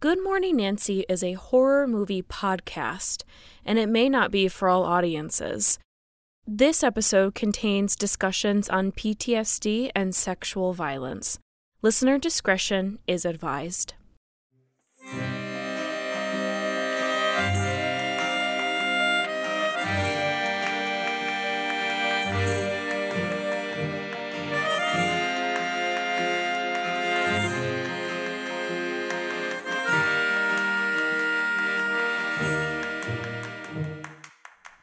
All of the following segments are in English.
Good Morning Nancy is a horror movie podcast, and it may not be for all audiences. This episode contains discussions on PTSD and sexual violence. Listener discretion is advised.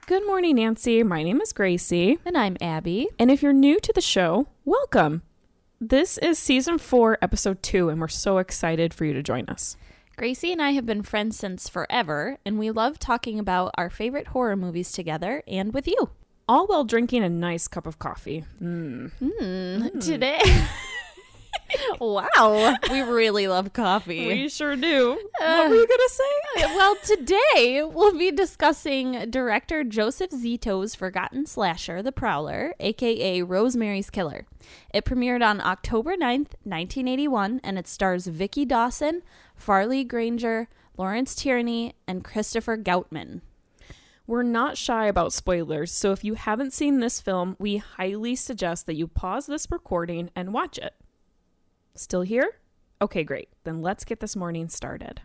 Good morning, Nancy. My name is Gracie. And I'm Abby. And if you're new to the show, welcome. This is season four, episode two, and we're so excited for you to join us. Gracie and I have been friends since forever, and we love talking about our favorite horror movies together and with you. All while drinking a nice cup of coffee. Mm. Mm. Today. wow, we really love coffee. We sure do. Uh, what were you going to say? well, today we'll be discussing director Joseph Zito's forgotten slasher, The Prowler, aka Rosemary's Killer. It premiered on October 9th, 1981, and it stars Vicki Dawson, Farley Granger, Lawrence Tierney, and Christopher Goutman. We're not shy about spoilers, so if you haven't seen this film, we highly suggest that you pause this recording and watch it. Still here? Okay, great. Then let's get this morning started.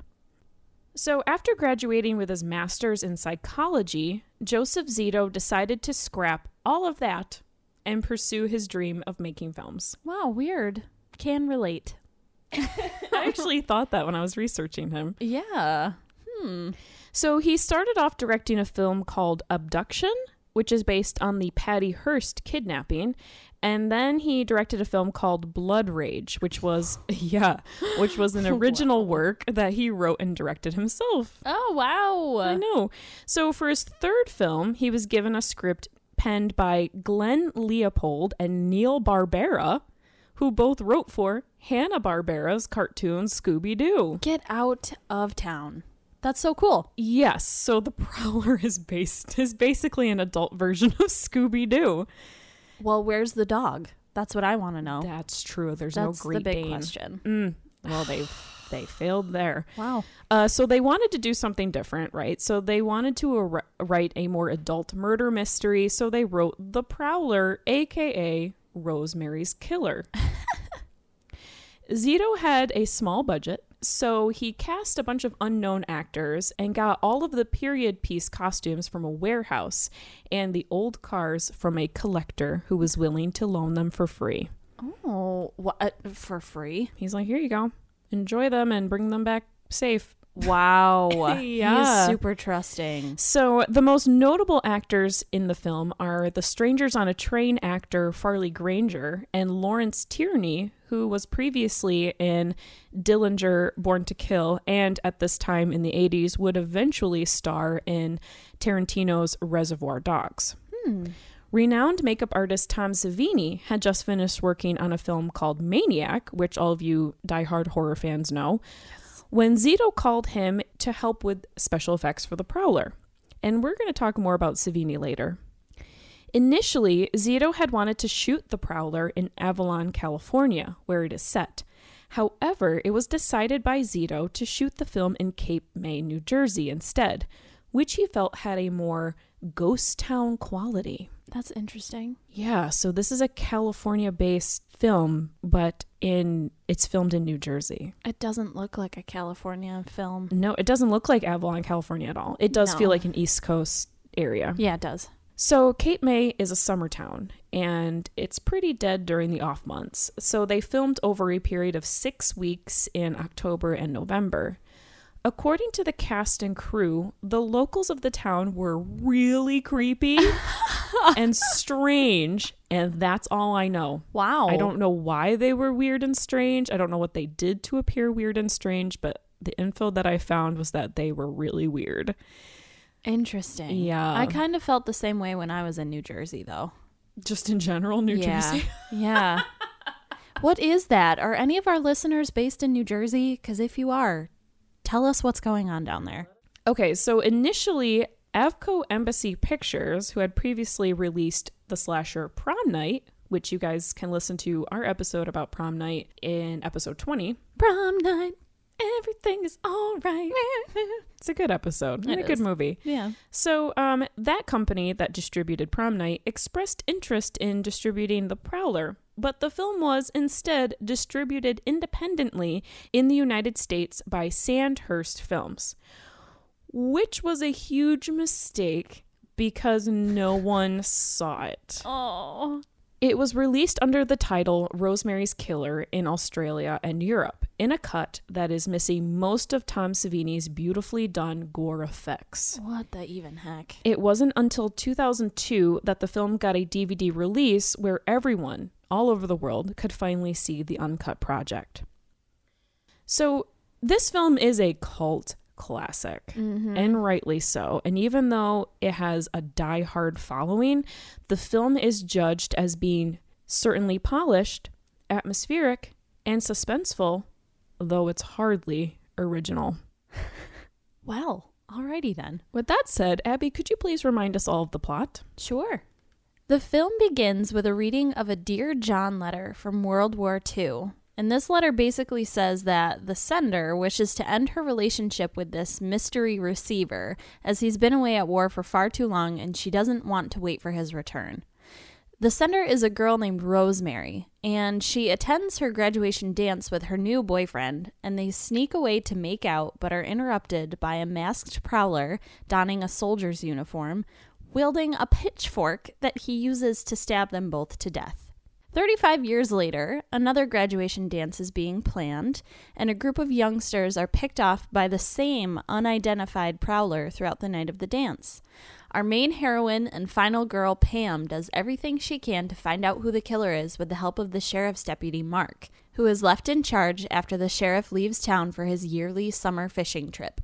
So, after graduating with his master's in psychology, Joseph Zito decided to scrap all of that and pursue his dream of making films. Wow, weird. Can relate. I actually thought that when I was researching him. Yeah. Hmm. So, he started off directing a film called Abduction, which is based on the Patty Hearst kidnapping, and then he directed a film called Blood Rage, which was yeah, which was an original work that he wrote and directed himself. Oh wow. I know. So for his third film, he was given a script penned by Glenn Leopold and Neal Barbera, who both wrote for Hanna-Barbera's cartoon Scooby Doo. Get out of town. That's so cool. Yes, so The Prowler is based is basically an adult version of Scooby Doo. Well, where's the dog? That's what I want to know. That's true. There's That's no Great the big Dane. question. Mm. Well, they they failed there. Wow. Uh, so they wanted to do something different, right? So they wanted to ar- write a more adult murder mystery. So they wrote The Prowler, aka Rosemary's Killer. Zito had a small budget, so he cast a bunch of unknown actors and got all of the period piece costumes from a warehouse and the old cars from a collector who was willing to loan them for free. Oh, what uh, for free? He's like, "Here you go. Enjoy them and bring them back safe." Wow. yeah. He's super trusting. So, the most notable actors in the film are the Strangers on a Train actor Farley Granger and Lawrence Tierney, who was previously in Dillinger Born to Kill and at this time in the 80s would eventually star in Tarantino's Reservoir Dogs. Hmm. Renowned makeup artist Tom Savini had just finished working on a film called Maniac, which all of you die-hard horror fans know when Zito called him to help with special effects for the Prowler. And we're going to talk more about Savini later. Initially, Zito had wanted to shoot the Prowler in Avalon, California, where it is set. However, it was decided by Zito to shoot the film in Cape May, New Jersey instead, which he felt had a more ghost town quality. That's interesting. Yeah, so this is a California based film, but in it's filmed in New Jersey. It doesn't look like a California film. No, it doesn't look like Avalon, California at all. It does no. feel like an East Coast area. Yeah, it does. So, Cape May is a summer town and it's pretty dead during the off months. So, they filmed over a period of six weeks in October and November. According to the cast and crew, the locals of the town were really creepy and strange, and that's all I know. Wow. I don't know why they were weird and strange. I don't know what they did to appear weird and strange, but the info that I found was that they were really weird. Interesting. Yeah. I kind of felt the same way when I was in New Jersey, though. Just in general, New yeah. Jersey? yeah. What is that? Are any of our listeners based in New Jersey? Because if you are, Tell us what's going on down there. Okay, so initially, Avco Embassy Pictures, who had previously released the slasher Prom Night, which you guys can listen to our episode about Prom Night in episode 20. Prom Night. Everything is all right. It's a good episode and It a good is. movie. yeah. So, um, that company that distributed Prom Night expressed interest in distributing The Prowler, but the film was instead distributed independently in the United States by Sandhurst Films, which was a huge mistake because no one saw it. Oh. It was released under the title Rosemary's Killer in Australia and Europe, in a cut that is missing most of Tom Savini's beautifully done gore effects. What the even heck? It wasn't until 2002 that the film got a DVD release where everyone all over the world could finally see the uncut project. So, this film is a cult classic, Mm-hmm. and rightly so. And even though it has a die-hard following, the film is judged as being certainly polished, atmospheric, and suspenseful, though it's hardly original. Well, alrighty then. With that said, Abby, could you please remind us all of the plot? Sure. The film begins with a reading of a Dear John letter from World War II. And this letter basically says that the sender wishes to end her relationship with this mystery receiver as he's been away at war for far too long and she doesn't want to wait for his return. The sender is a girl named Rosemary, and she attends her graduation dance with her new boyfriend, and they sneak away to make out but are interrupted by a masked prowler donning a soldier's uniform, wielding a pitchfork that he uses to stab them both to death. 35 years later, another graduation dance is being planned, and a group of youngsters are picked off by the same unidentified prowler throughout the night of the dance. Our main heroine and final girl, Pam, does everything she can to find out who the killer is with the help of the sheriff's deputy, Mark, who is left in charge after the sheriff leaves town for his yearly summer fishing trip.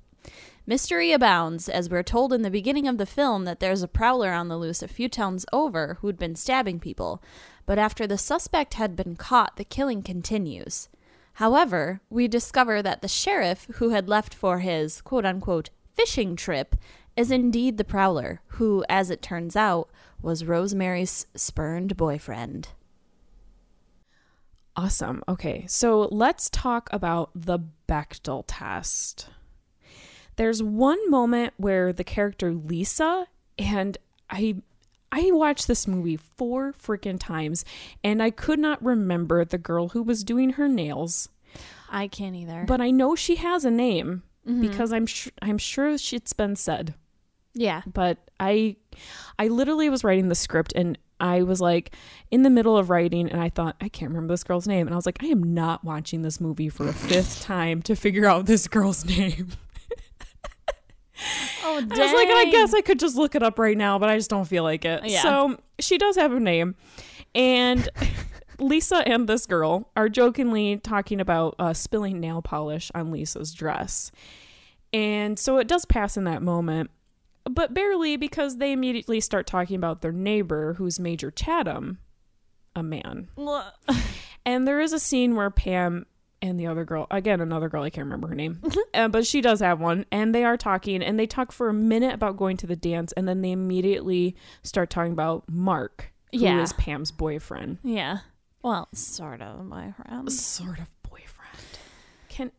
Mystery abounds, as we're told in the beginning of the film that there's a prowler on the loose a few towns over who'd been stabbing people, but after the suspect had been caught, the killing continues. However, we discover that the sheriff, who had left for his quote unquote fishing trip, is indeed the prowler, who, as it turns out, was Rosemary's spurned boyfriend. Awesome. Okay, so let's talk about the Bechdel test. There's one moment where the character Lisa and I I watched this movie four freaking times and I could not remember the girl who was doing her nails, I can't either. but I know she has a name mm-hmm. because I'm sure I'm sure it's been said. yeah. But I I literally was writing the script and I was like in the middle of writing and I thought I can't remember this girl's name and I was like I am not watching this movie for a fifth time to figure out this girl's name. Oh, I was like, I guess I could just look it up right now, but I just don't feel like it. Yeah. So she does have a name. And Lisa and this girl are jokingly talking about uh, spilling nail polish on Lisa's dress. And so it does pass in that moment, but barely because they immediately start talking about their neighbor, who's Major Chatham, a man. And there is a scene where Pam and the other girl, again, another girl, I can't remember her name, uh, but she does have one. And they are talking, and they talk for a minute about going to the dance, and then they immediately start talking about Mark, who is Yeah. Pam's boyfriend. Yeah. Well, sort of my friend. Sort of boyfriend. Can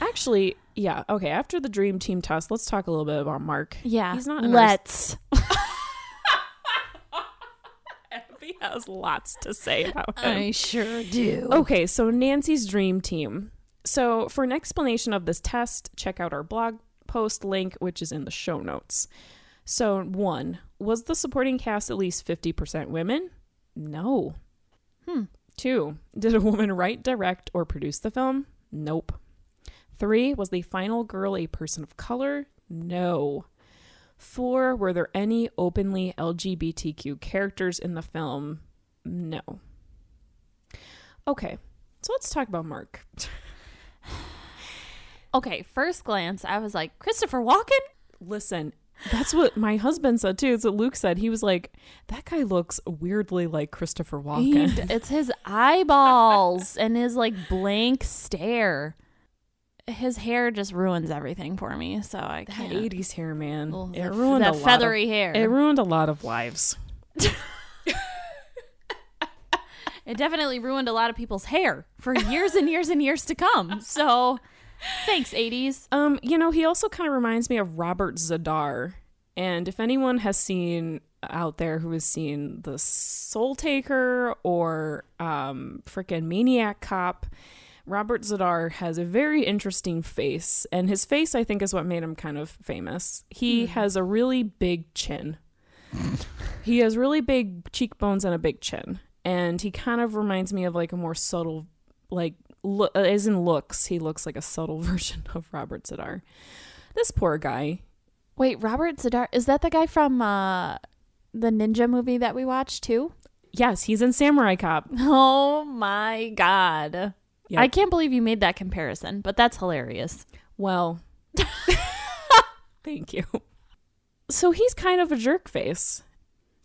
actually, yeah, okay. After the dream team test, let's talk a little bit about Mark. Yeah. He's not Let's. He has lots to say about him. I sure do. Okay, so Nancy's dream team. So, for an explanation of this test, check out our blog post link, which is in the show notes. So, one, was the supporting cast at least 50% women? No. Hmm. Two, did a woman write, direct, or produce the film? Nope. Three, was the final girl a person of color? No. Four, were there any openly LGBTQ characters in the film? No. Okay, so let's talk about Mark. Okay, first glance, I was like, Christopher Walken? Listen, that's what my husband said too. It's what Luke said. He was like, that guy looks weirdly like Christopher He Walken. it's his eyeballs and his like blank stare. His hair just ruins everything for me, so I that can't. 80s hair, man. Well, it ruined that a lot feathery hair. Of, it ruined a lot of lives. It definitely ruined a lot of people's hair for years and years and years to come. So Thanks, 80s. Um, you know, he also kind of reminds me of Robert Z'Dar. And if anyone has seen out there who has seen The Soul Taker or um freaking Maniac Cop, Robert Z'Dar has a very interesting face, and his face I think is what made him kind of famous. He has a really big chin. he has really big cheekbones and a big chin, and he kind of reminds me of like a more subtle, like lo- uh, as in looks, he looks like a subtle version of Robert Z'Dar. This poor guy. Wait, Robert Z'Dar is that the guy from uh the ninja movie that we watched too? Yes, he's in Samurai Cop. Oh my god. Yep. I can't believe you made that comparison, but that's hilarious. Well, thank you. So he's kind of a jerk face.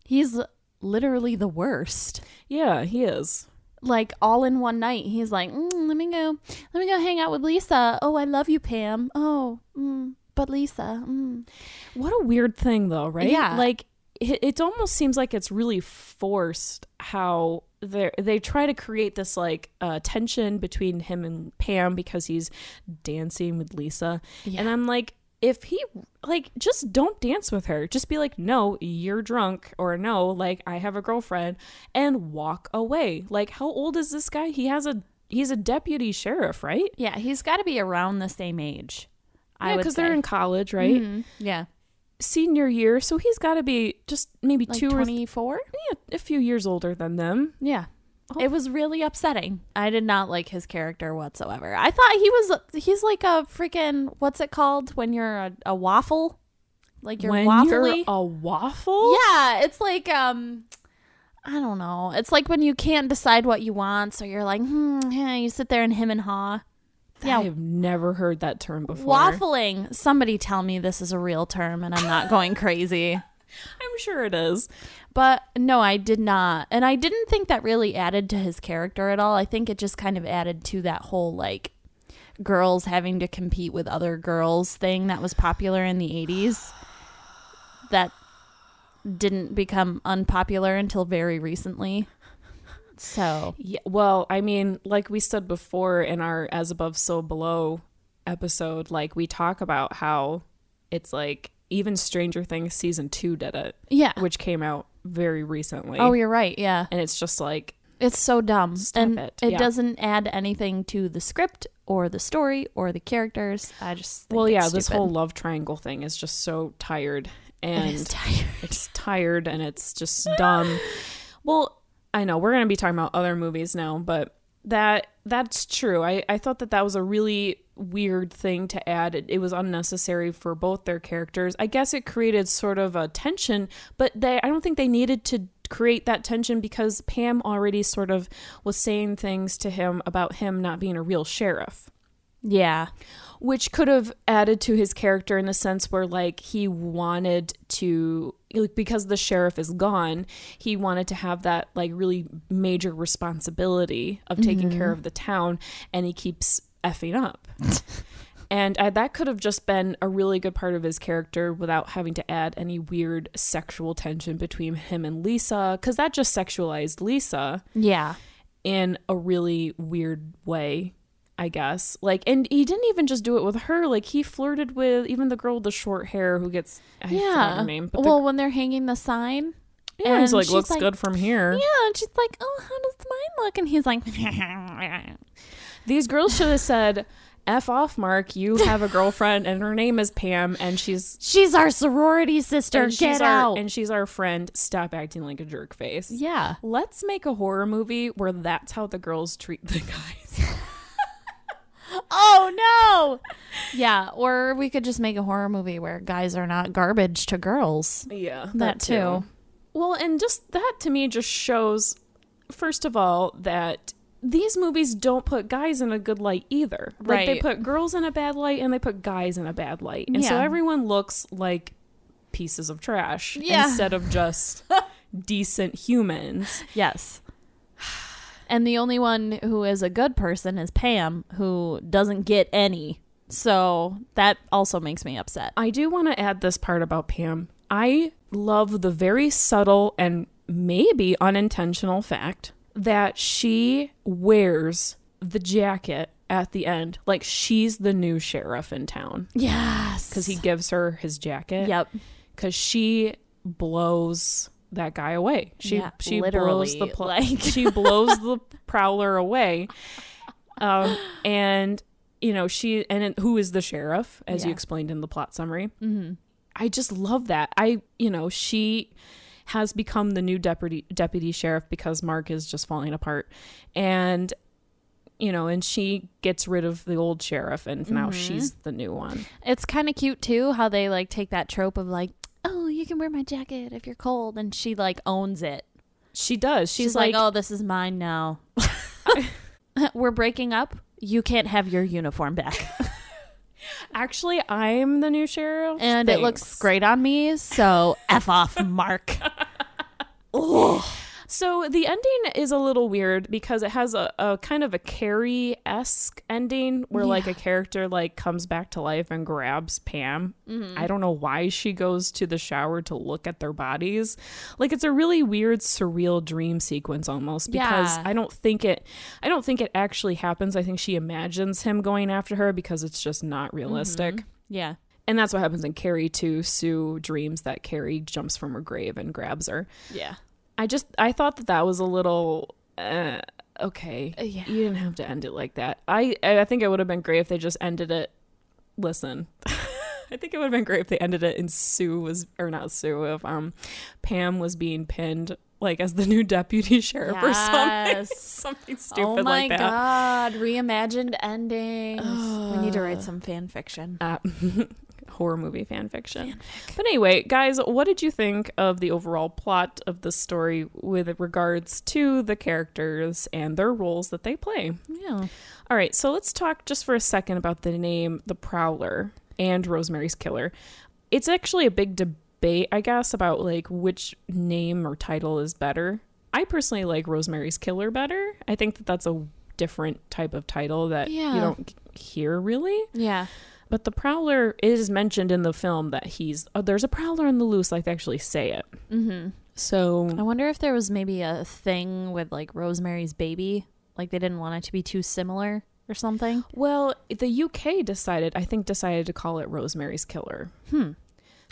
He's literally the worst. Yeah, he is. Like all in one night, he's like, mm, "Let me go, let me go hang out with Lisa." Oh, I love you, Pam. Oh, mm, but Lisa. Mm. What a weird thing, though, right? Yeah. Like, it, it almost seems like it's really forced how they they try to create this like uh, tension between him and Pam because he's dancing with Lisa, Yeah. and I'm like, if he like just don't dance with her, just be like, no, you're drunk, or no, like I have a girlfriend, and walk away. Like, how old is this guy? He has a he's a deputy sheriff, right? Yeah, he's got to be around the same age. Yeah, because they're in college, right? Mhm. Yeah, Senior year, so he's got to be just maybe like two or twenty four. yeah, a few years older than them. Yeah. Oh. It was really upsetting. I did not like his character whatsoever. I thought he was he's like a freaking what's it called when you're a, a waffle? Like you're when waffly? you're a waffle, yeah, it's like um I don't know. It's like when you can't decide what you want, so you're like, hmm, yeah, you sit there and him and haw. Yeah. I've never heard that term before. Waffling. Somebody tell me this is a real term and I'm not going crazy. I'm sure it is. But no, I did not. And I didn't think that really added to his character at all. I think it just kind of added to that whole like girls having to compete with other girls thing that was popular in the 80s. That didn't become unpopular until very recently. So, Yeah, well, I mean, like we said before in our As Above, So Below episode, like we talk about how it's like even Stranger Things season two did it, yeah. which came out very recently. Oh, you're right. Yeah. and it's just like, It's so dumb. And it. it Yeah. doesn't add anything to the script or the story or the characters. I just think well, yeah, this whole love triangle thing is just so tired and tired. it's tired and it's just dumb. Well, I know we're going to be talking about other movies now, but that that's true. I I thought that that was a really weird thing to add. It, it was unnecessary for both their characters. I guess it created sort of a tension, but they I don't think they needed to create that tension because Pam already sort of was saying things to him about him not being a real sheriff Yeah. which could have added to his character in the sense where like he wanted to like because the sheriff is gone he wanted to have that like really major responsibility of taking care mm-hmm. of the town and he keeps effing up and I, that could have just been a really good part of his character without having to add any weird sexual tension between him and lisa because that just sexualized lisa Yeah. in a really weird way, I guess. Like, and he didn't even just do it with her. Like, he flirted with even the girl with the short hair who gets I yeah. her name, but well, when they're hanging the sign. the, yeah, he's like looks like- good from here. Yeah, and she's like, "Oh, how does mine look?" And he's like, These girls should have said, "F off, Mark. You have a girlfriend, and her name is Pam, and she's." "She's our sorority sister. And Get she's out!" our, and she's our friend. Stop acting like a jerk face. yeah. Let's make a horror movie where that's how the girls treat the guys. Oh no. yeah, or we could just make a horror movie where guys are not garbage to girls. Yeah, That too. Well, and just that to me just shows, first of all, that these movies don't put guys in a good light either. Like they put girls in a bad light and they put guys in a bad light, and so everyone looks like pieces of trash Yeah. instead of just decent humans. Yes. And the only one who is a good person is Pam, who doesn't get any. So that also makes me upset. I do want to add this part about Pam. I love the very subtle and maybe unintentional fact that she wears the jacket at the end, like she's the new sheriff in town Yes. because he gives her his jacket. Yep. Because she blows that guy away. She Yeah, she blows the pl- like- she blows the prowler away. Um, and you know she and it, who is the sheriff as you explained in the plot summary. Mm-hmm. I just love that. I, you know, she has become the new deputy deputy sheriff because Mark is just falling apart, and you know, and she gets rid of the old sheriff, and now Mhm. she's the new one. It's kind of cute too how they like take that trope of like, you can wear my jacket if you're cold, and she like owns it. She does. She's, She's, like, like, oh, this is mine now. We're breaking up. You can't have your uniform back, actually, I'm the new sheriff, and it looks great on me. So f off, Mark. So the ending is a little weird because it has a, a kind of a Carrie esque ending where like a character like comes back to life and grabs Pam. Mm-hmm. I don't know why she goes to the shower to look at their bodies. Like it's a really weird surreal dream sequence almost because Yeah. I don't think it I don't think it actually happens. I think she imagines him going after her because it's just not realistic. Mm-hmm. Yeah. And that's what happens in Carrie too. Sue dreams that Carrie jumps from her grave and grabs her. Yeah. I just I thought that that was a little uh, okay. Uh, yeah. You didn't have to end it like that. I I think it would have been great if they just ended it. Listen, I think it would have been great if they ended it and Sue was or not Sue if um Pam was being pinned like as the new deputy sheriff or something something stupid like that. oh my like that. god, reimagined endings. we need to write some fan fiction. Uh, horror movie fan fiction. But anyway, guys, what did you think of the overall plot of the story with regards to the characters and their roles that they play? Yeah. All right, so let's talk just for a second about the name The Prowler and Rosemary's Killer. It's actually a big debate, I guess, about like which name or title is better. I personally like Rosemary's Killer better. I think that that's a different type of title that Yeah. you don't hear really. Yeah. But the Prowler is mentioned in the film that he's oh, there's a Prowler on the loose, like they actually say it. Mm-hmm. So I wonder if there was maybe a thing with like Rosemary's Baby, like they didn't want it to be too similar or something. well, the UK decided, I think, decided to call it Rosemary's Killer. Hmm.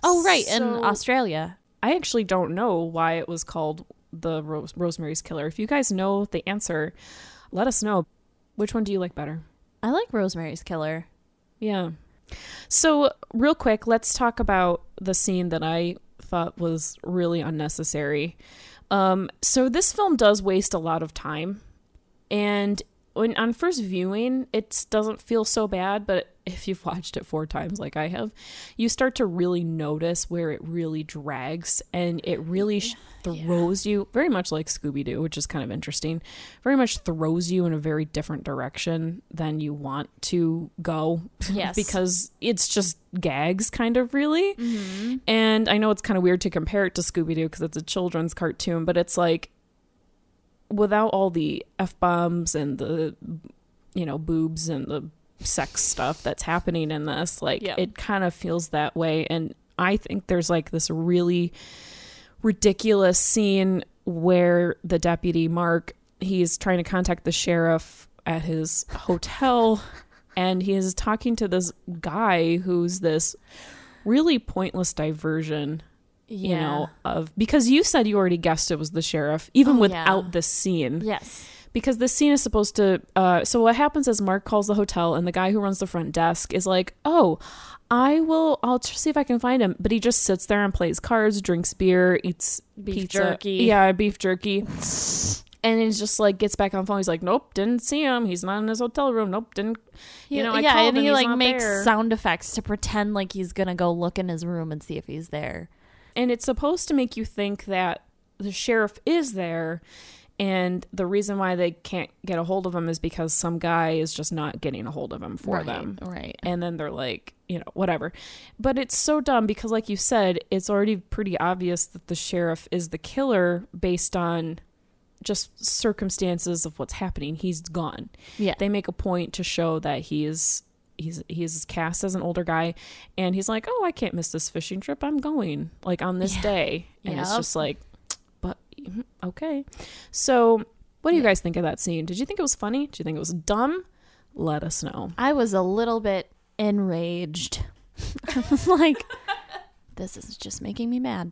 Oh, right, in Australia. I actually don't know why it was called the Ros- Rosemary's Killer. If you guys know the answer, let us know. Which one do you like better? I like Rosemary's Killer. Yeah. So, real quick, let's talk about the scene that I thought was really unnecessary. Um, so, this film does waste a lot of time. And when on first viewing, it doesn't feel so bad, but if you've watched it four times like I have, you start to really notice where it really drags and it really sh- throws you, very much like Scooby Doo, which is kind of interesting, very much throws you in a very different direction than you want to go. Yes. because it's just gags, kind of really. Mm-hmm. And I know it's kind of weird to compare it to Scooby Doo because it's a children's cartoon, but it's like without all the f bombs and the you know boobs and the sex stuff that's happening in this like it kind of feels that way. And i think there's like this really ridiculous scene where the deputy mark he's trying to contact the sheriff at his hotel and he is talking to this guy who's this really pointless diversion Yeah. you know of because you said you already guessed it was the sheriff even Oh, without yeah. this scene Yes. because the scene is supposed to uh so what happens is mark calls the hotel and the guy who runs the front desk is like oh i will i'll see if i can find him but he just sits there and plays cards drinks beer eats Beef pizza jerky. yeah beef jerky and he's just like gets back on the phone he's like nope didn't see him he's not in his hotel room nope didn't you know I yeah, and he like makes there. sound effects to pretend like he's gonna go look in his room and see if he's there. And it's supposed to make you think that the sheriff is there and the reason why they can't get a hold of him is because some guy is just not getting a hold of him for right, them Right. and then they're like you know whatever but it's so dumb because like you said it's already pretty obvious that the sheriff is the killer based on just circumstances of what's happening he's gone Yeah. they make a point to show that he's he's he's cast as an older guy and he's like oh i can't miss this fishing trip i'm going like on this Yeah. day and it's just like but mhm, okay so what do you Yeah. guys think of that scene did you think it was funny do you think it was dumb let us know. I was a little bit enraged. I was like, this is just making me mad.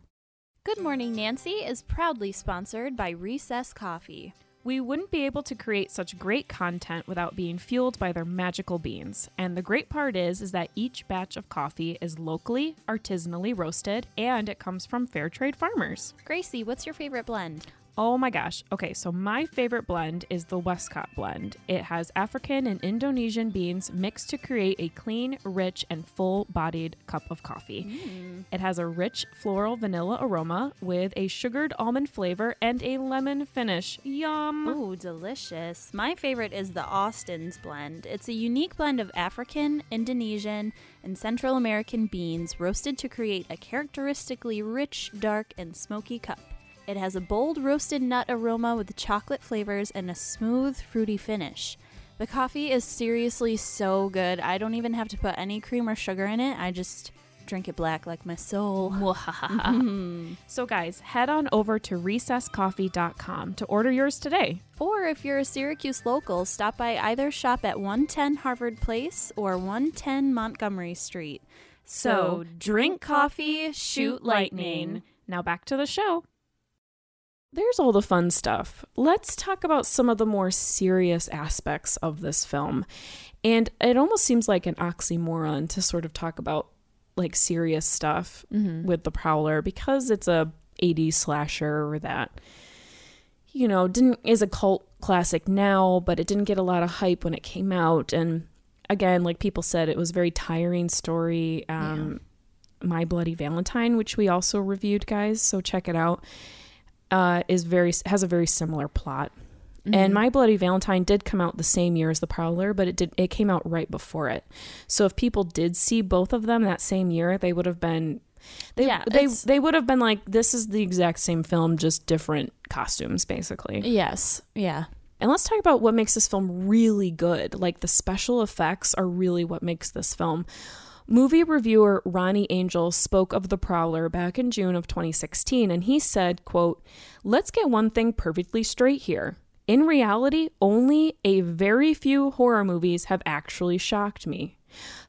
Good Morning Nancy is proudly sponsored by Recess Coffee. We wouldn't be able to create such great content without being fueled by their magical beans. And the great part is is that each batch of coffee is locally, artisanally roasted, and it comes from fair trade farmers. Gracie, what's your favorite blend? Oh my gosh. Okay, so my favorite blend is the Westcott blend. It has African and Indonesian beans mixed to create a clean, rich, and full bodied cup of coffee. Mm. It has a rich floral vanilla aroma with a sugared almond flavor and a lemon finish. Yum. Ooh, delicious. My favorite is the Austin's blend. It's a unique blend of African, Indonesian, and Central American beans roasted to create a characteristically rich, dark, and smoky cup. It has a bold roasted nut aroma with chocolate flavors and a smooth, fruity finish. The coffee is seriously so good. I don't even have to put any cream or sugar in it. I just drink it black like my soul. So, guys, head on over to recesscoffee.com to order yours today. Or if you're a Syracuse local, stop by either shop at 110 Harvard Place or 110 Montgomery Street. So, drink coffee, shoot lightning. Now, back to the show. There's all the fun stuff. Let's talk about some of the more serious aspects of this film. And it almost seems like an oxymoron to sort of talk about like serious stuff with the Prowler because it's a 80s slasher that you know, didn't is a cult classic now, but it didn't get a lot of hype when it came out and again, like people said it was a very tiring story. Um My Bloody Valentine, which we also reviewed, guys, so check it out uh, is very has a very similar plot. And My Bloody Valentine did come out the same year as The Prowler, but it did it came out right before it. So if people did see both of them that same year, they would have been they Yeah, they they would have been like this is the exact same film just different costumes basically. Yes, yeah. And let's talk about what makes this film really good. Like the special effects are really what makes this film. Movie reviewer Ronnie Angel spoke of The Prowler back in June of 2016 and he said, quote, "Let's get one thing perfectly straight here. In reality, only a very few horror movies have actually shocked me.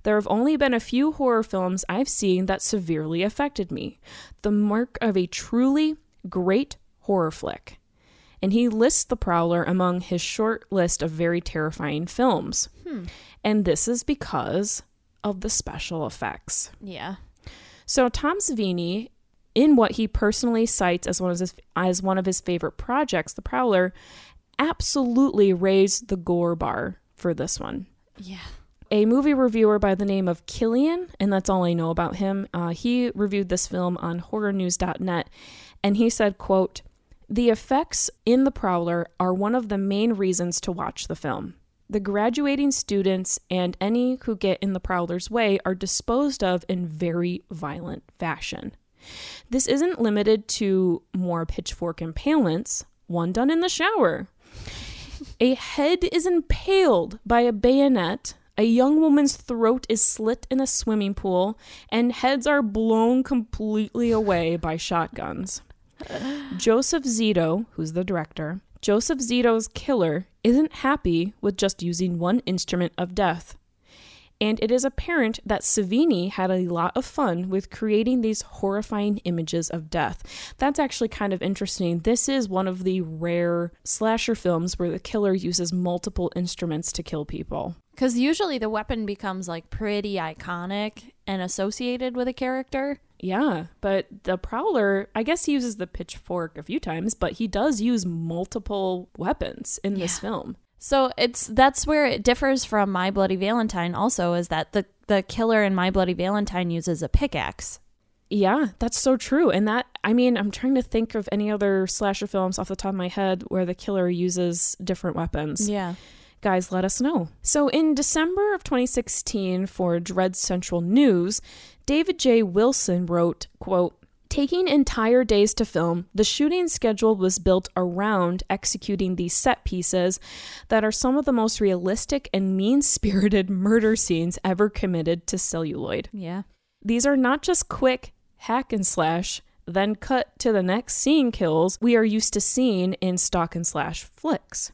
There have only been a few horror films I've seen that severely affected me. The mark of a truly great horror flick." and he lists The Prowler among his short list of very terrifying films. Hmm. And this is because of the special effects. Yeah. So Tom Savini, in what he personally cites as one of his as one of his favorite projects, The Prowler, absolutely raised the gore bar for this one Yeah. a movie reviewer by the name of Killian, and that's all I know about him. Uh, he reviewed this film on horrornews.net, and he said, "quote The effects in The Prowler are one of the main reasons to watch the film. The graduating students and any who get in The Prowler's way are disposed of in very violent fashion. This isn't limited to more pitchfork impalements, one done in the shower." A head is impaled by a bayonet. A young woman's throat is slit in a swimming pool, and heads are blown completely away by shotguns. Joseph Zito, who's the director, Joseph Zito's killer isn't happy with just using one instrument of death. And it is apparent that Savini had a lot of fun with creating these horrifying images of death. That's actually kind of interesting. This is one of the rare slasher films where the killer uses multiple instruments to kill people. Because usually the weapon becomes like pretty iconic and associated with a character. Yeah, but the Prowler, I guess he uses the pitchfork a few times, but he does use multiple weapons in this film. So it's that's where it differs from My Bloody Valentine. Also, is that the the killer in My Bloody Valentine uses a pickaxe. Yeah, that's so true. And that, I mean, I'm trying to think of any other slasher films off the top of my head where the killer uses different weapons. Yeah. Guys, let us know. So, in December of 2016, for Dread Central News, David J. Wilson wrote, quote, Taking entire days to film, the shooting schedule was built around executing these set pieces that are some of the most realistic and mean spirited murder scenes ever committed to celluloid. Yeah. These are not just quick hack and slash, then cut to the next scene kills we are used to seeing in stock and slash flicks.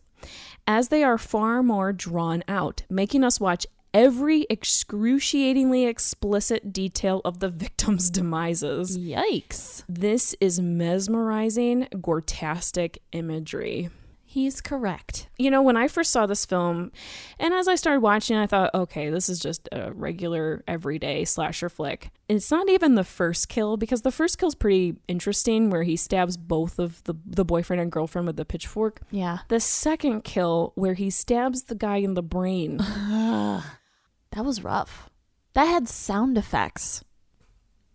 as they are far more drawn out, making us watch every excruciatingly explicit detail of the victim's demises. Yikes. This is mesmerizing, gortastic imagery. He's correct. You know, when I first saw this film, and as I started watching, I thought, okay, this is just a regular, everyday slasher flick. It's not even the first kill because the first kill's pretty interesting, where he stabs both of the the boyfriend and girlfriend with the pitchfork. Yeah. The second kill, where he stabs the guy in the brain, That was rough. That had sound effects.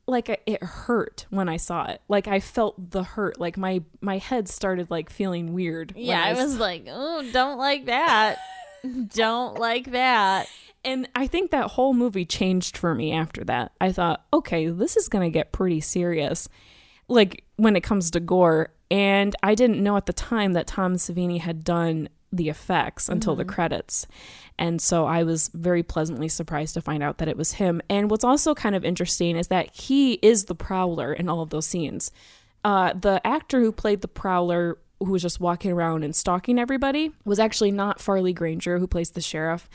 like it hurt when I saw it. Like I felt the hurt. Like my my head started like feeling weird. Yeah, I was like, oh, don't like that. don't like that. And I think that whole movie changed for me after that. I thought, okay, this is going to get pretty serious. Like when it comes to gore. And I didn't know at the time that Tom Savini had done the effects until the credits. And so I was very pleasantly surprised to find out that it was him. And what's also kind of interesting is that he is the prowler in all of those scenes. Uh, the actor who played the prowler who was just walking around and stalking everybody was actually not Farley Granger who plays the sheriff.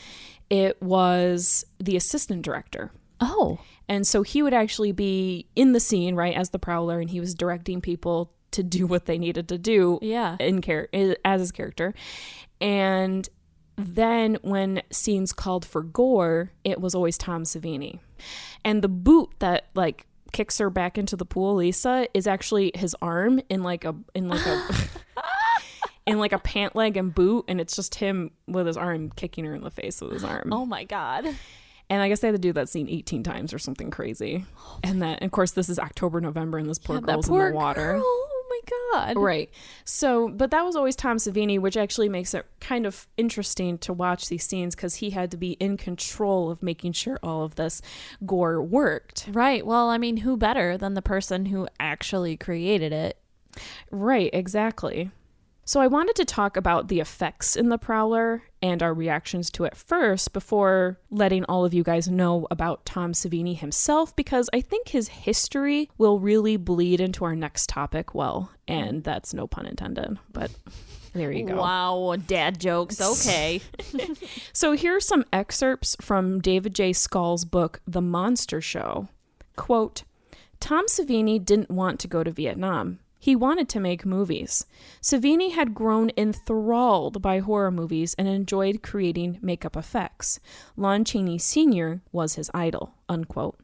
It was the assistant director. Oh. And so he would actually be in the scene, right, as the prowler, and he was directing people to do what they needed to do Yeah. in char- as his character. And then when scenes called for gore, it was always Tom Savini. And the boot that like kicks her back into the pool, Lisa, is actually his arm in like a in like a in like a pant leg and boot, and it's just him with his arm kicking her in the face with his arm. Oh my God. And I guess they had to do that scene 18 times or something crazy. Oh and that, of course, this is October, November, and this poor Yeah, girl's poor in the water. girl. My God. Right. So, but that was always Tom Savini, which actually makes it kind of interesting to watch these scenes because he had to be in control of making sure all of this gore worked. Right. Well, I mean, who better than the person who actually created it? Right, exactly. So, I wanted to talk about the effects in The Prowler and our reactions to it first before letting all of you guys know about Tom Savini himself, because I think his history will really bleed into our next topic well. And that's no pun intended, but there you go. Wow, dad jokes. Okay. So here are some excerpts from David J. Skal's book, The Monster Show. Quote Tom Savini didn't want to go to Vietnam. He wanted to make movies. Savini had grown enthralled by horror movies and enjoyed creating makeup effects. Lon Chaney Sr. was his idol. Unquote.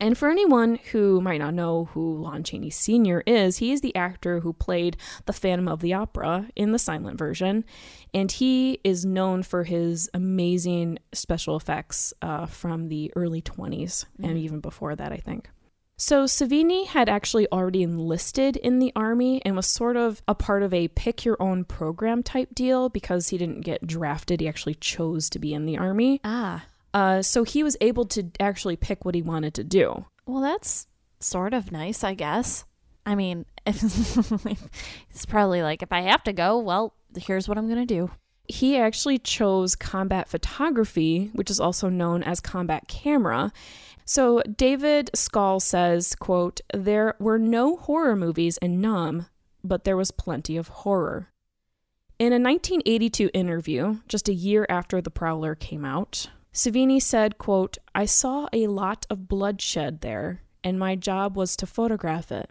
And for anyone who might not know who Lon Chaney Sr. is, he is the actor who played the Phantom of the Opera in the silent version. And he is known for his amazing special effects uh, from the early 20s and even before that, I think. So Savini had actually already enlisted in the army and was sort of a part of a pick your own program type deal because he didn't get drafted. He actually chose to be in the army. ah. Uh, so he was able to actually pick what he wanted to do. Well, that's sort of nice, I guess. I mean, it's probably like, if I have to go, well, here's what I'm going to do. He actually chose combat photography, which is also known as combat camera. So David Skal says, quote, There were no horror movies in Nam, but there was plenty of horror. In a 1982 interview, just a year after The Prowler came out, Savini said, quote, I saw a lot of bloodshed there, and my job was to photograph it.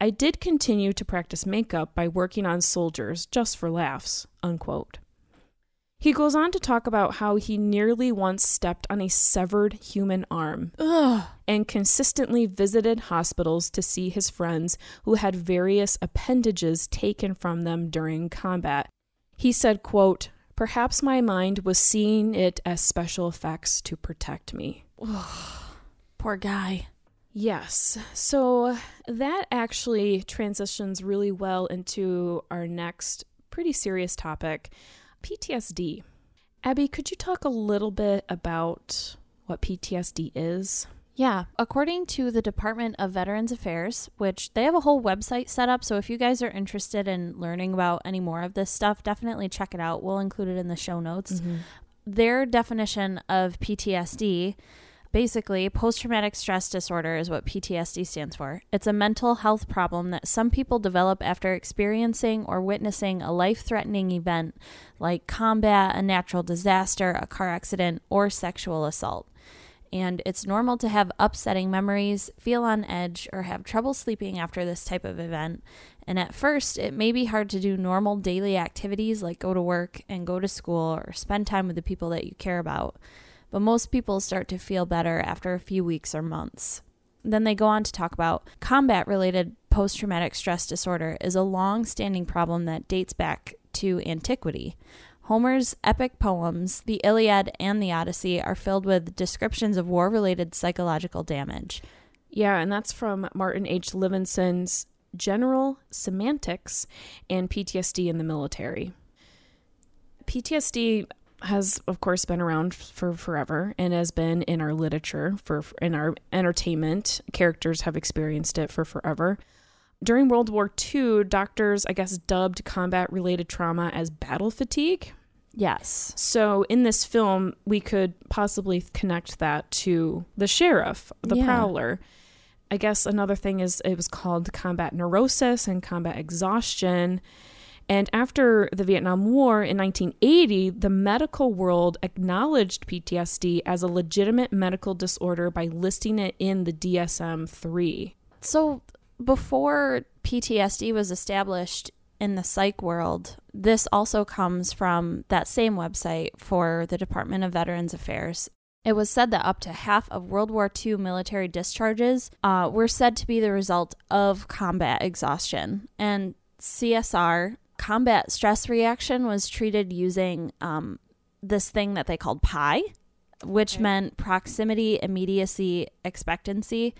I did continue to practice makeup by working on soldiers just for laughs, unquote. He goes on to talk about how he nearly once stepped on a severed human arm Ugh. and consistently visited hospitals to see his friends who had various appendages taken from them during combat. He said, quote, Perhaps my mind was seeing it as special effects to protect me. Poor guy. Yes. So that actually transitions really well into our next pretty serious topic PTSD. Abby, could you talk a little bit about what PTSD is? Yeah, according to the Department of Veterans Affairs, which they have a whole website set up. So if you guys are interested in learning about any more of this stuff, definitely check it out. We'll include it in the show notes. Mm-hmm. Their definition of PTSD Basically, post traumatic stress disorder is what PTSD stands for. It's a mental health problem that some people develop after experiencing or witnessing a life threatening event like combat, a natural disaster, a car accident, or sexual assault. And it's normal to have upsetting memories, feel on edge, or have trouble sleeping after this type of event. And at first, it may be hard to do normal daily activities like go to work and go to school or spend time with the people that you care about but most people start to feel better after a few weeks or months. Then they go on to talk about combat related post traumatic stress disorder is a long standing problem that dates back to antiquity. Homer's epic poems, the Iliad and the Odyssey, are filled with descriptions of war related psychological damage. Yeah, and that's from Martin H. Levinson's General Semantics and PTSD in the Military. PTSD has of course been around for forever and has been in our literature for in our entertainment. Characters have experienced it for forever. During world war ii doctors i guess dubbed combat related trauma as battle fatigue. Yes. So in this film we could possibly connect that to the sheriff the yeah. prowler. I guess another thing is it was called combat neurosis and combat exhaustion and after the Vietnam War in 1980, the medical world acknowledged PTSD as a legitimate medical disorder by listing it in the DSM 3. So before PTSD was established in the psych world, this also comes from that same website for the Department of Veterans Affairs. It was said that up to half of World War II military discharges uh, were said to be the result of combat exhaustion. And CSR combat stress reaction was treated using um, this thing that they called PIE, which okay. meant proximity, immediacy, expectancy.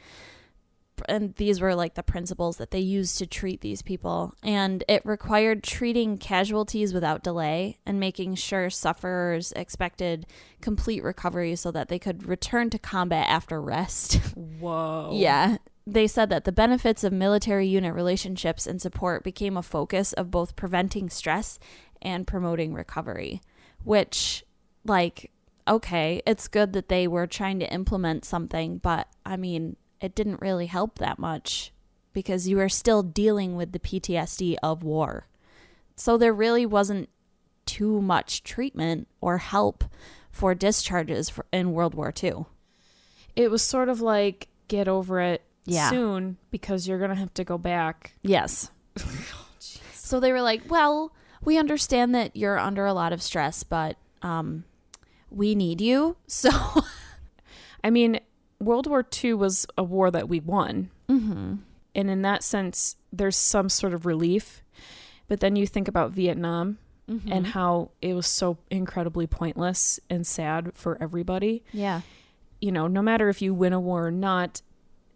And these were like the principles that they used to treat these people. And it required treating casualties without delay and making sure sufferers expected complete recovery so that they could return to combat after rest. Whoa. yeah they said that the benefits of military unit relationships and support became a focus of both preventing stress and promoting recovery, which, like, okay, it's good that they were trying to implement something, but I mean, it didn't really help that much because you are still dealing with the PTSD of war. So there really wasn't too much treatment or help for discharges for, in World War II. It was sort of like get over it yeah. soon because you're going to have to go back. Yes. oh, so they were like, well, we understand that you're under a lot of stress, but um, we need you. So, I mean, World War II was a war that we won. Mm-hmm. And in that sense, there's some sort of relief. But then you think about Vietnam mm-hmm. and how it was so incredibly pointless and sad for everybody. Yeah. You know, no matter if you win a war or not,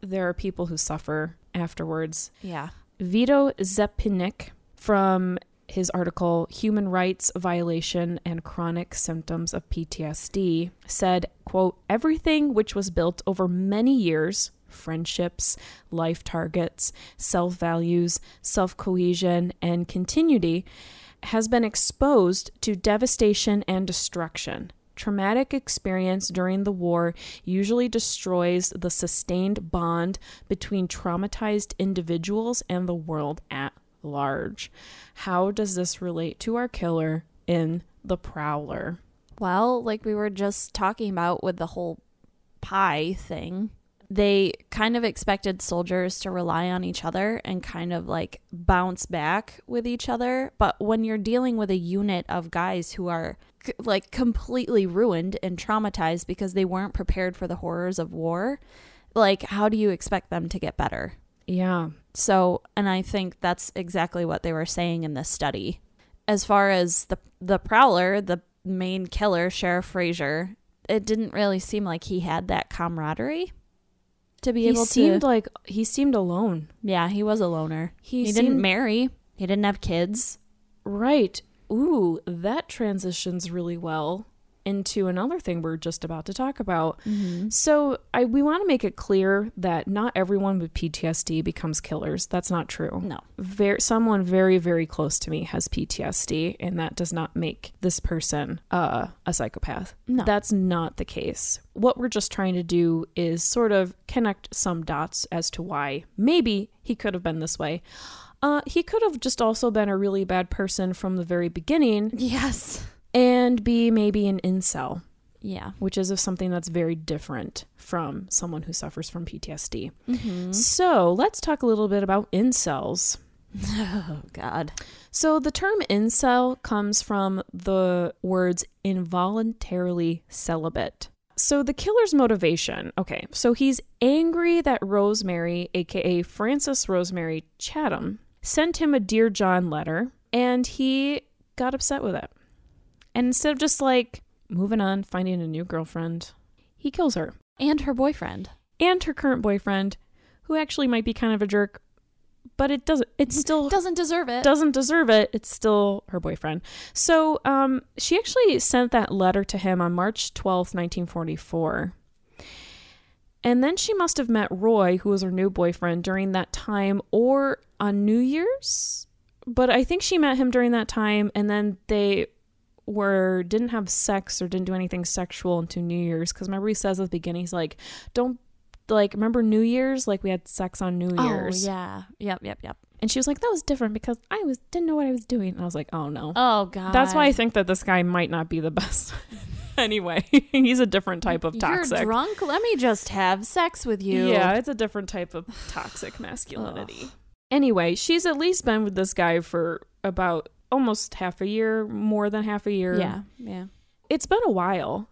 there are people who suffer afterwards. Yeah. Vito Zepnick from his article Human Rights Violation and Chronic Symptoms of PTSD said, quote, everything which was built over many years, friendships, life targets, self-values, self-cohesion, and continuity has been exposed to devastation and destruction traumatic experience during the war usually destroys the sustained bond between traumatized individuals and the world at large. How does this relate to our killer in The Prowler? Well, like we were just talking about with the whole pie thing, they kind of expected soldiers to rely on each other and kind of like bounce back with each other. But when you're dealing with a unit of guys who are like completely ruined and traumatized because they weren't prepared for the horrors of war like how do you expect them to get better? Yeah. So and i think that's exactly what they were saying in this study. As far as the the prowler the main killer sheriff Fraser it didn't really seem like he had that camaraderie to be he able seemed like he seemed alone. Yeah he was a loner. He, he seemed, didn't marry. He didn't have kids. Right ooh, that transitions really well into another thing we're just about to talk about. So, I we want to make it clear that not everyone with PTSD becomes killers. That's not true. No. Very someone very very close to me has PTSD and that does not make this person uh, a psychopath. No. That's not the case. What we're just trying to do is sort of connect some dots as to why maybe he could have been this way. Uh, he could have just also been a really bad person from the very beginning Yes. and be maybe an incel, Yeah. which is of something that's very different from someone who suffers from PTSD. Mm-hmm. So let's talk a little bit about incels. Oh God. So the term incel comes from the words involuntarily celibate. So the killer's motivation, okay, so he's angry that Rosemary, aka Frances Rosemary Chatham, sent him a Dear John letter and he got upset with it. And instead of just like moving on, finding a new girlfriend, he kills her And her boyfriend. and her current boyfriend, who actually might be kind of a jerk, but it doesn't, it still Doesn't deserve it. doesn't deserve it, it's still her boyfriend. So um, she actually sent that letter to him on March 12th, 1944. And then she must have met Roy, who was her new boyfriend, during that time or on New Year's. But I think she met him during that time, and then they were didn't have sex or didn't do anything sexual until New Year's. Because remember, he says at the beginning, he's like, "Don't like remember New Year's? Like we had sex on New oh, Year's." Oh yeah. Yep. Yep. Yep. And she was like, "That was different because I was didn't know what I was doing." And I was like, "Oh no." Oh God. That's why I think that this guy might not be the best. anyway, he's a different type of toxic. You're drunk. Let me just have sex with you. Yeah, it's a different type of toxic masculinity. Anyway, she's at least been with this guy for about almost half a year, more than half a year. Yeah. Yeah. It's been a while,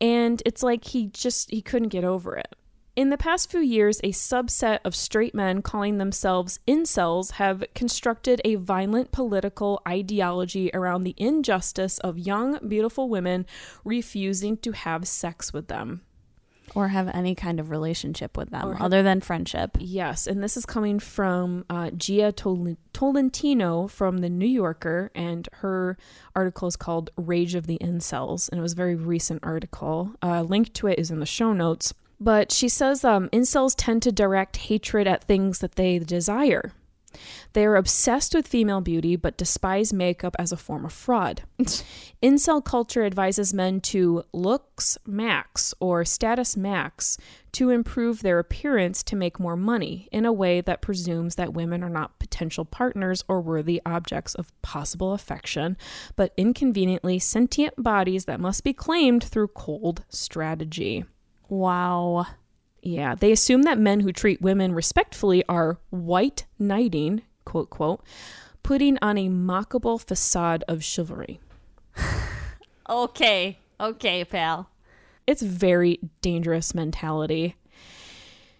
and it's like he just he couldn't get over it. In the past few years, a subset of straight men calling themselves incels have constructed a violent political ideology around the injustice of young, beautiful women refusing to have sex with them. Or have any kind of relationship with them have- other than friendship. Yes, and this is coming from uh, Jia Tol- Tolentino from The New Yorker, and her article is called Rage of the Incels, and it was a very recent article. Uh, link to it is in the show notes. But she says um, incels tend to direct hatred at things that they desire. They are obsessed with female beauty but despise makeup as a form of fraud. Incel culture advises men to looks max or status max to improve their appearance to make more money in a way that presumes that women are not potential partners or worthy objects of possible affection, but inconveniently sentient bodies that must be claimed through cold strategy. Wow. Yeah, they assume that men who treat women respectfully are white knighting, quote, quote, putting on a mockable facade of chivalry. Okay. Okay, pal. It's very dangerous mentality.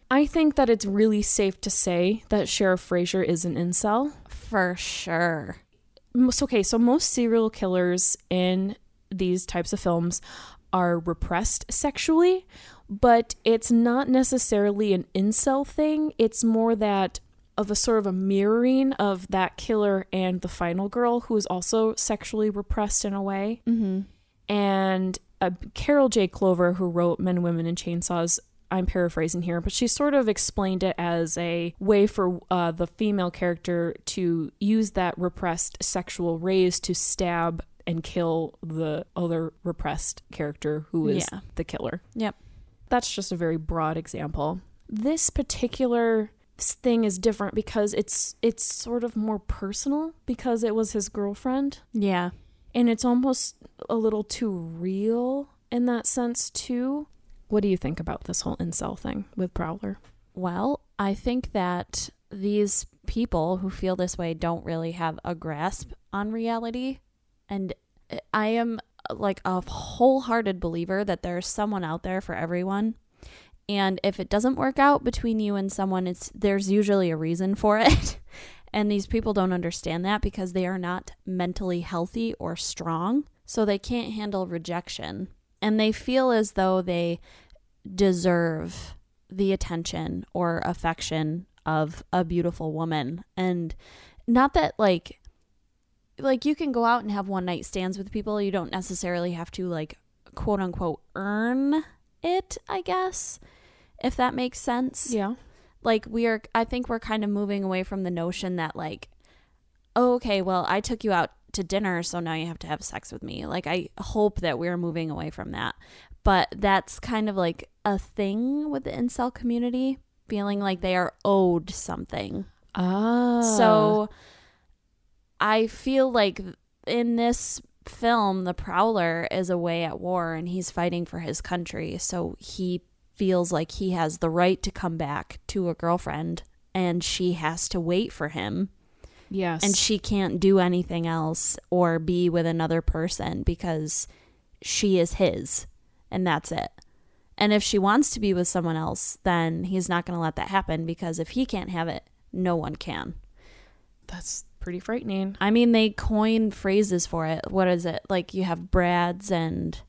I think that it's really safe to say that Sheriff Fraser is an incel. For sure. Okay, so most serial killers in these types of films are repressed sexually, but it's not necessarily an incel thing. It's more that of a sort of a mirroring of that killer and the final girl who is also sexually repressed in a way. Mm-hmm. And uh, Carol J. Clover, who wrote Men, Women, and Chainsaws, I'm paraphrasing here, but she sort of explained it as a way for uh, the female character to use that repressed sexual rage to stab and kill the other repressed character who is Yeah. the killer. Yep. That's just a very broad example. This particular thing is different because it's it's sort of more personal because it was his girlfriend Yeah. and it's almost a little too real in that sense too. What do you think about this whole incel thing with Prowler? Well, I think that these people who feel this way don't really have a grasp on reality. And eh, I am like a wholehearted believer that there's someone out there for everyone. And if it doesn't work out between you and someone, it's there's usually a reason for it. and these people don't understand that because they are not mentally healthy or strong, so they can't handle rejection. And they feel as though they deserve the attention or affection of a beautiful woman and not that like like you can go out and have one night stands with people you don't necessarily have to like quote unquote earn it, I guess, if that makes sense. Yeah. Like we are I think we're kind of moving away from the notion that like oh, okay, well, I took you out to dinner, so now you have to have sex with me. Like I hope that we're moving away from that. But that's kind of like a thing with the incel community, feeling like they are owed something. Oh. So I feel like in this film, the Prowler is away at war and he's fighting for his country. So he feels like he has the right to come back to a girlfriend and she has to wait for him yes. and she can't do anything else or be with another person because she is his and that's it. And if she wants to be with someone else, then he's not going to let that happen because if he can't have it, no one can. That's pretty frightening. I mean, they coin phrases for it. What is it? Like you have Brads and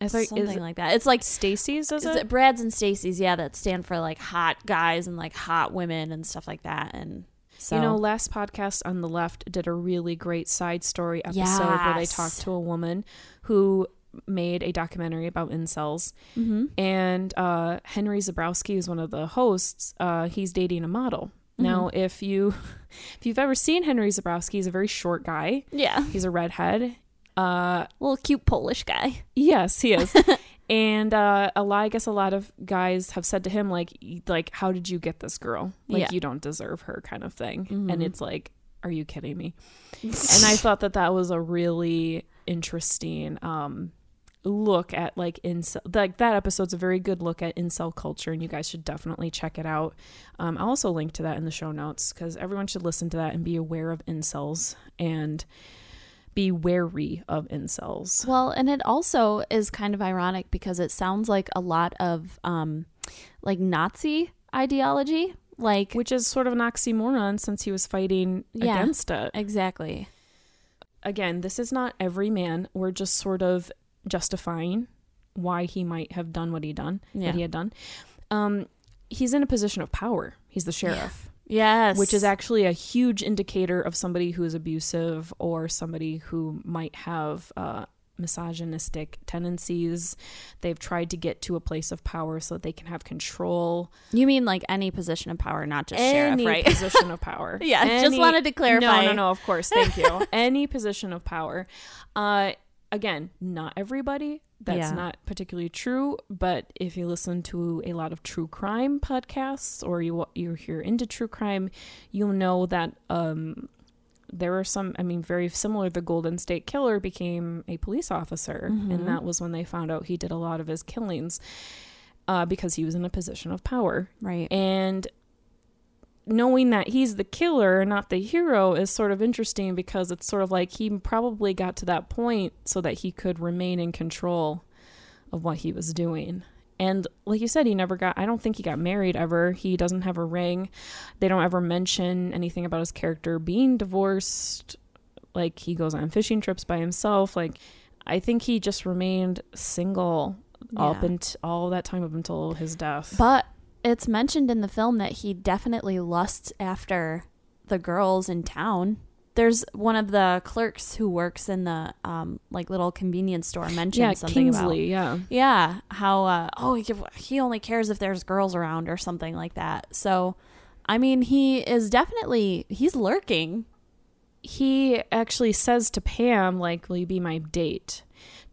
Is there, something it like that. It's like Stacy's, is, is it? Brads and Stacy's, yeah, that stand for like hot guys and like hot women and stuff like that. And so You know, last podcast on the left did a really great side story episode where they talked to a woman who made a documentary about incels. Mhm. And uh, Henry Zebrowski is one of the hosts. Uh, he's dating a model. Now, Mm-hmm. if you if you've ever seen Henry Zebrowski, he's a very short guy. yeah, He's a redhead. Uh, little cute Polish guy. Yes, he is. and uh, a lot, I guess a lot of guys have said to him like, like, how did you get this girl? Like, Yeah. you don't deserve her, kind of thing. Mhm. And it's like, are you kidding me? and I thought that that was a really interesting um, look at like incel. Like that episode's a very good look at incel culture, and you guys should definitely check it out. Um, I'll also link to that in the show notes because everyone should listen to that and be aware of incels and be wary of incels. Well, and it also is kind of ironic because it sounds like a lot of um like Nazi ideology. Like which is sort of an oxymoron since he was fighting Yeah. against it. exactly. Again, this is not every man. We're just sort of justifying why he might have done what he done, Yeah. what he had done. Um, he's in a position of power. He's the sheriff, Yes. which is actually a huge indicator of somebody who is abusive or somebody who might have uh, misogynistic tendencies. They've tried to get to a place of power so that they can have control. You mean like any position of power, not just any sheriff, right? position of power. Yeah, just Any- wanted to clarify. No, no, no. Of course, thank you. any position of power. Uh, again, not everybody. That's Yeah. not particularly true. But if you listen to a lot of true crime podcasts, or you you're here into true crime, you'll know that um, there are some. I mean, very similar. The Golden State Killer became a police officer, Mhm. and that was when they found out he did a lot of his killings. Uh, because he was in a position of power. Right. And knowing that he's the killer, and not the hero, is sort of interesting because it's sort of like he probably got to that point so that he could remain in control of what he was doing. And like you said, he never got, I don't think he got married ever. He doesn't have a ring. They don't ever mention anything about his character being divorced. Like he goes on fishing trips by himself. Like I think he just remained single up Yeah. and all that time up until his death. But it's mentioned in the film that he definitely lusts after the girls in town. There's one of the clerks who works in the um like little convenience store mentioned yeah, something about Kingsley, yeah. yeah how uh, oh he, he only cares if there's girls around or something like that. So I mean he is definitely he's lurking. he actually says to Pam, like, will you be my date?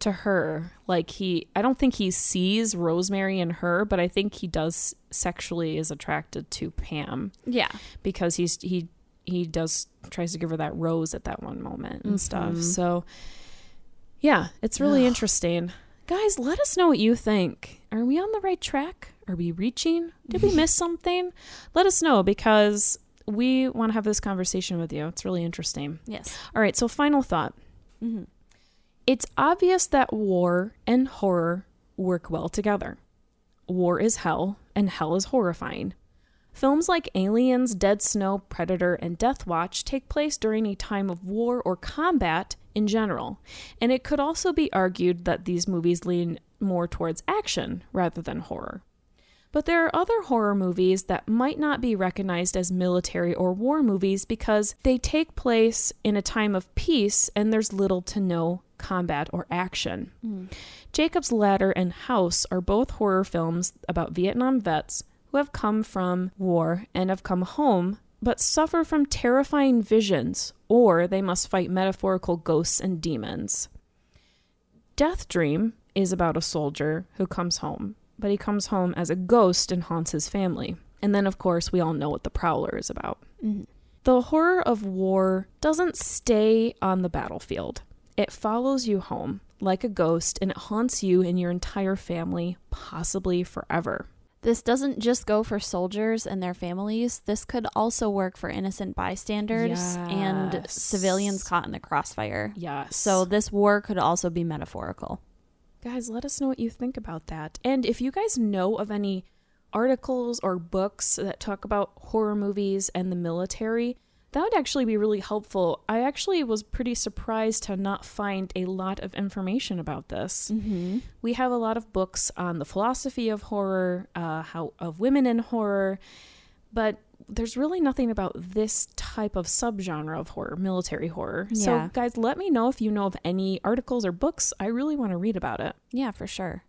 To her. Like he I don't think he sees Rosemary in her, but I think he does sexually is attracted to Pam Yeah. because he's he he does tries to give her that rose at that one moment and stuff. Mhm. So yeah, it's really Ugh. interesting. Guys, let us know what you think. Are we on the right track? Are we reaching? Did we miss something? Let us know because we want to have this conversation with you. It's really interesting. Yes. All right, so final thought. Mm-hmm. It's obvious that war and horror work well together. War is hell, and hell is horrifying. Films like Aliens, Dead Snow, Predator, and Death Watch take place during a time of war or combat in general, and it could also be argued that these movies lean more towards action rather than horror. But there are other horror movies that might not be recognized as military or war movies because they take place in a time of peace and there's little to no combat, or action. Hmm. Jacob's Ladder and House are both horror films about Vietnam vets who have come from war and have come home but suffer from terrifying visions, or they must fight metaphorical ghosts and demons. Death Dream is about a soldier who comes home, but he comes home as a ghost and haunts his family. And then, of course, we all know what The Prowler is about. Mm-hmm. The horror of war doesn't stay on the battlefield. It follows you home like a ghost and it haunts you and your entire family, possibly forever. This doesn't just go for soldiers and their families. This could also work for innocent bystanders and civilians caught in the crossfire. Yes. So this war could also be metaphorical. Guys, let us know what you think about that. And if you guys know of any articles or books that talk about horror movies and the military, that would actually be really helpful. I actually was pretty surprised to not find a lot of information about this. Mm-hmm. We have a lot of books on the philosophy of horror, uh, how of women in horror, but there's really nothing about this type of subgenre of horror, military horror. Yeah. So, guys, let me know if you know of any articles or books. I really want to read about it. Yeah, for sure.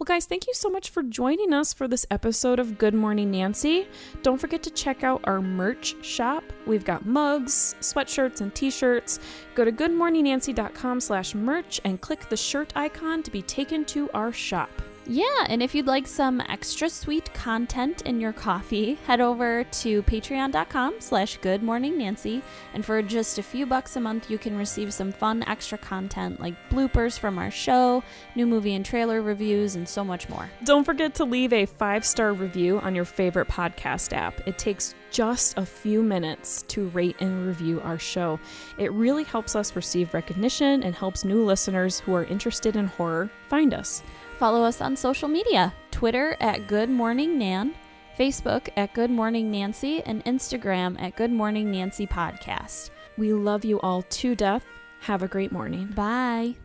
Well, guys, thank you so much for joining us for this episode of Good Morning Nancy. Don't forget to check out our merch shop. We've got mugs, sweatshirts, and t-shirts. Go to goodmorningnancy.com slash merch and click the shirt icon to be taken to our shop. Yeah, and if you'd like some extra sweet content in your coffee, head over to patreon.com slash good morning Nancy. And for just a few bucks a month, you can receive some fun extra content like bloopers from our show, new movie and trailer reviews, and so much more. Don't forget to leave a five-star review on your favorite podcast app. It takes just a few minutes to rate and review our show. It really helps us receive recognition and helps new listeners who are interested in horror find us. Follow us on social media Twitter at Good Morning Nan, Facebook at Good Morning Nancy, and Instagram at Good Morning Nancy Podcast. We love you all to death. Have a great morning. Bye.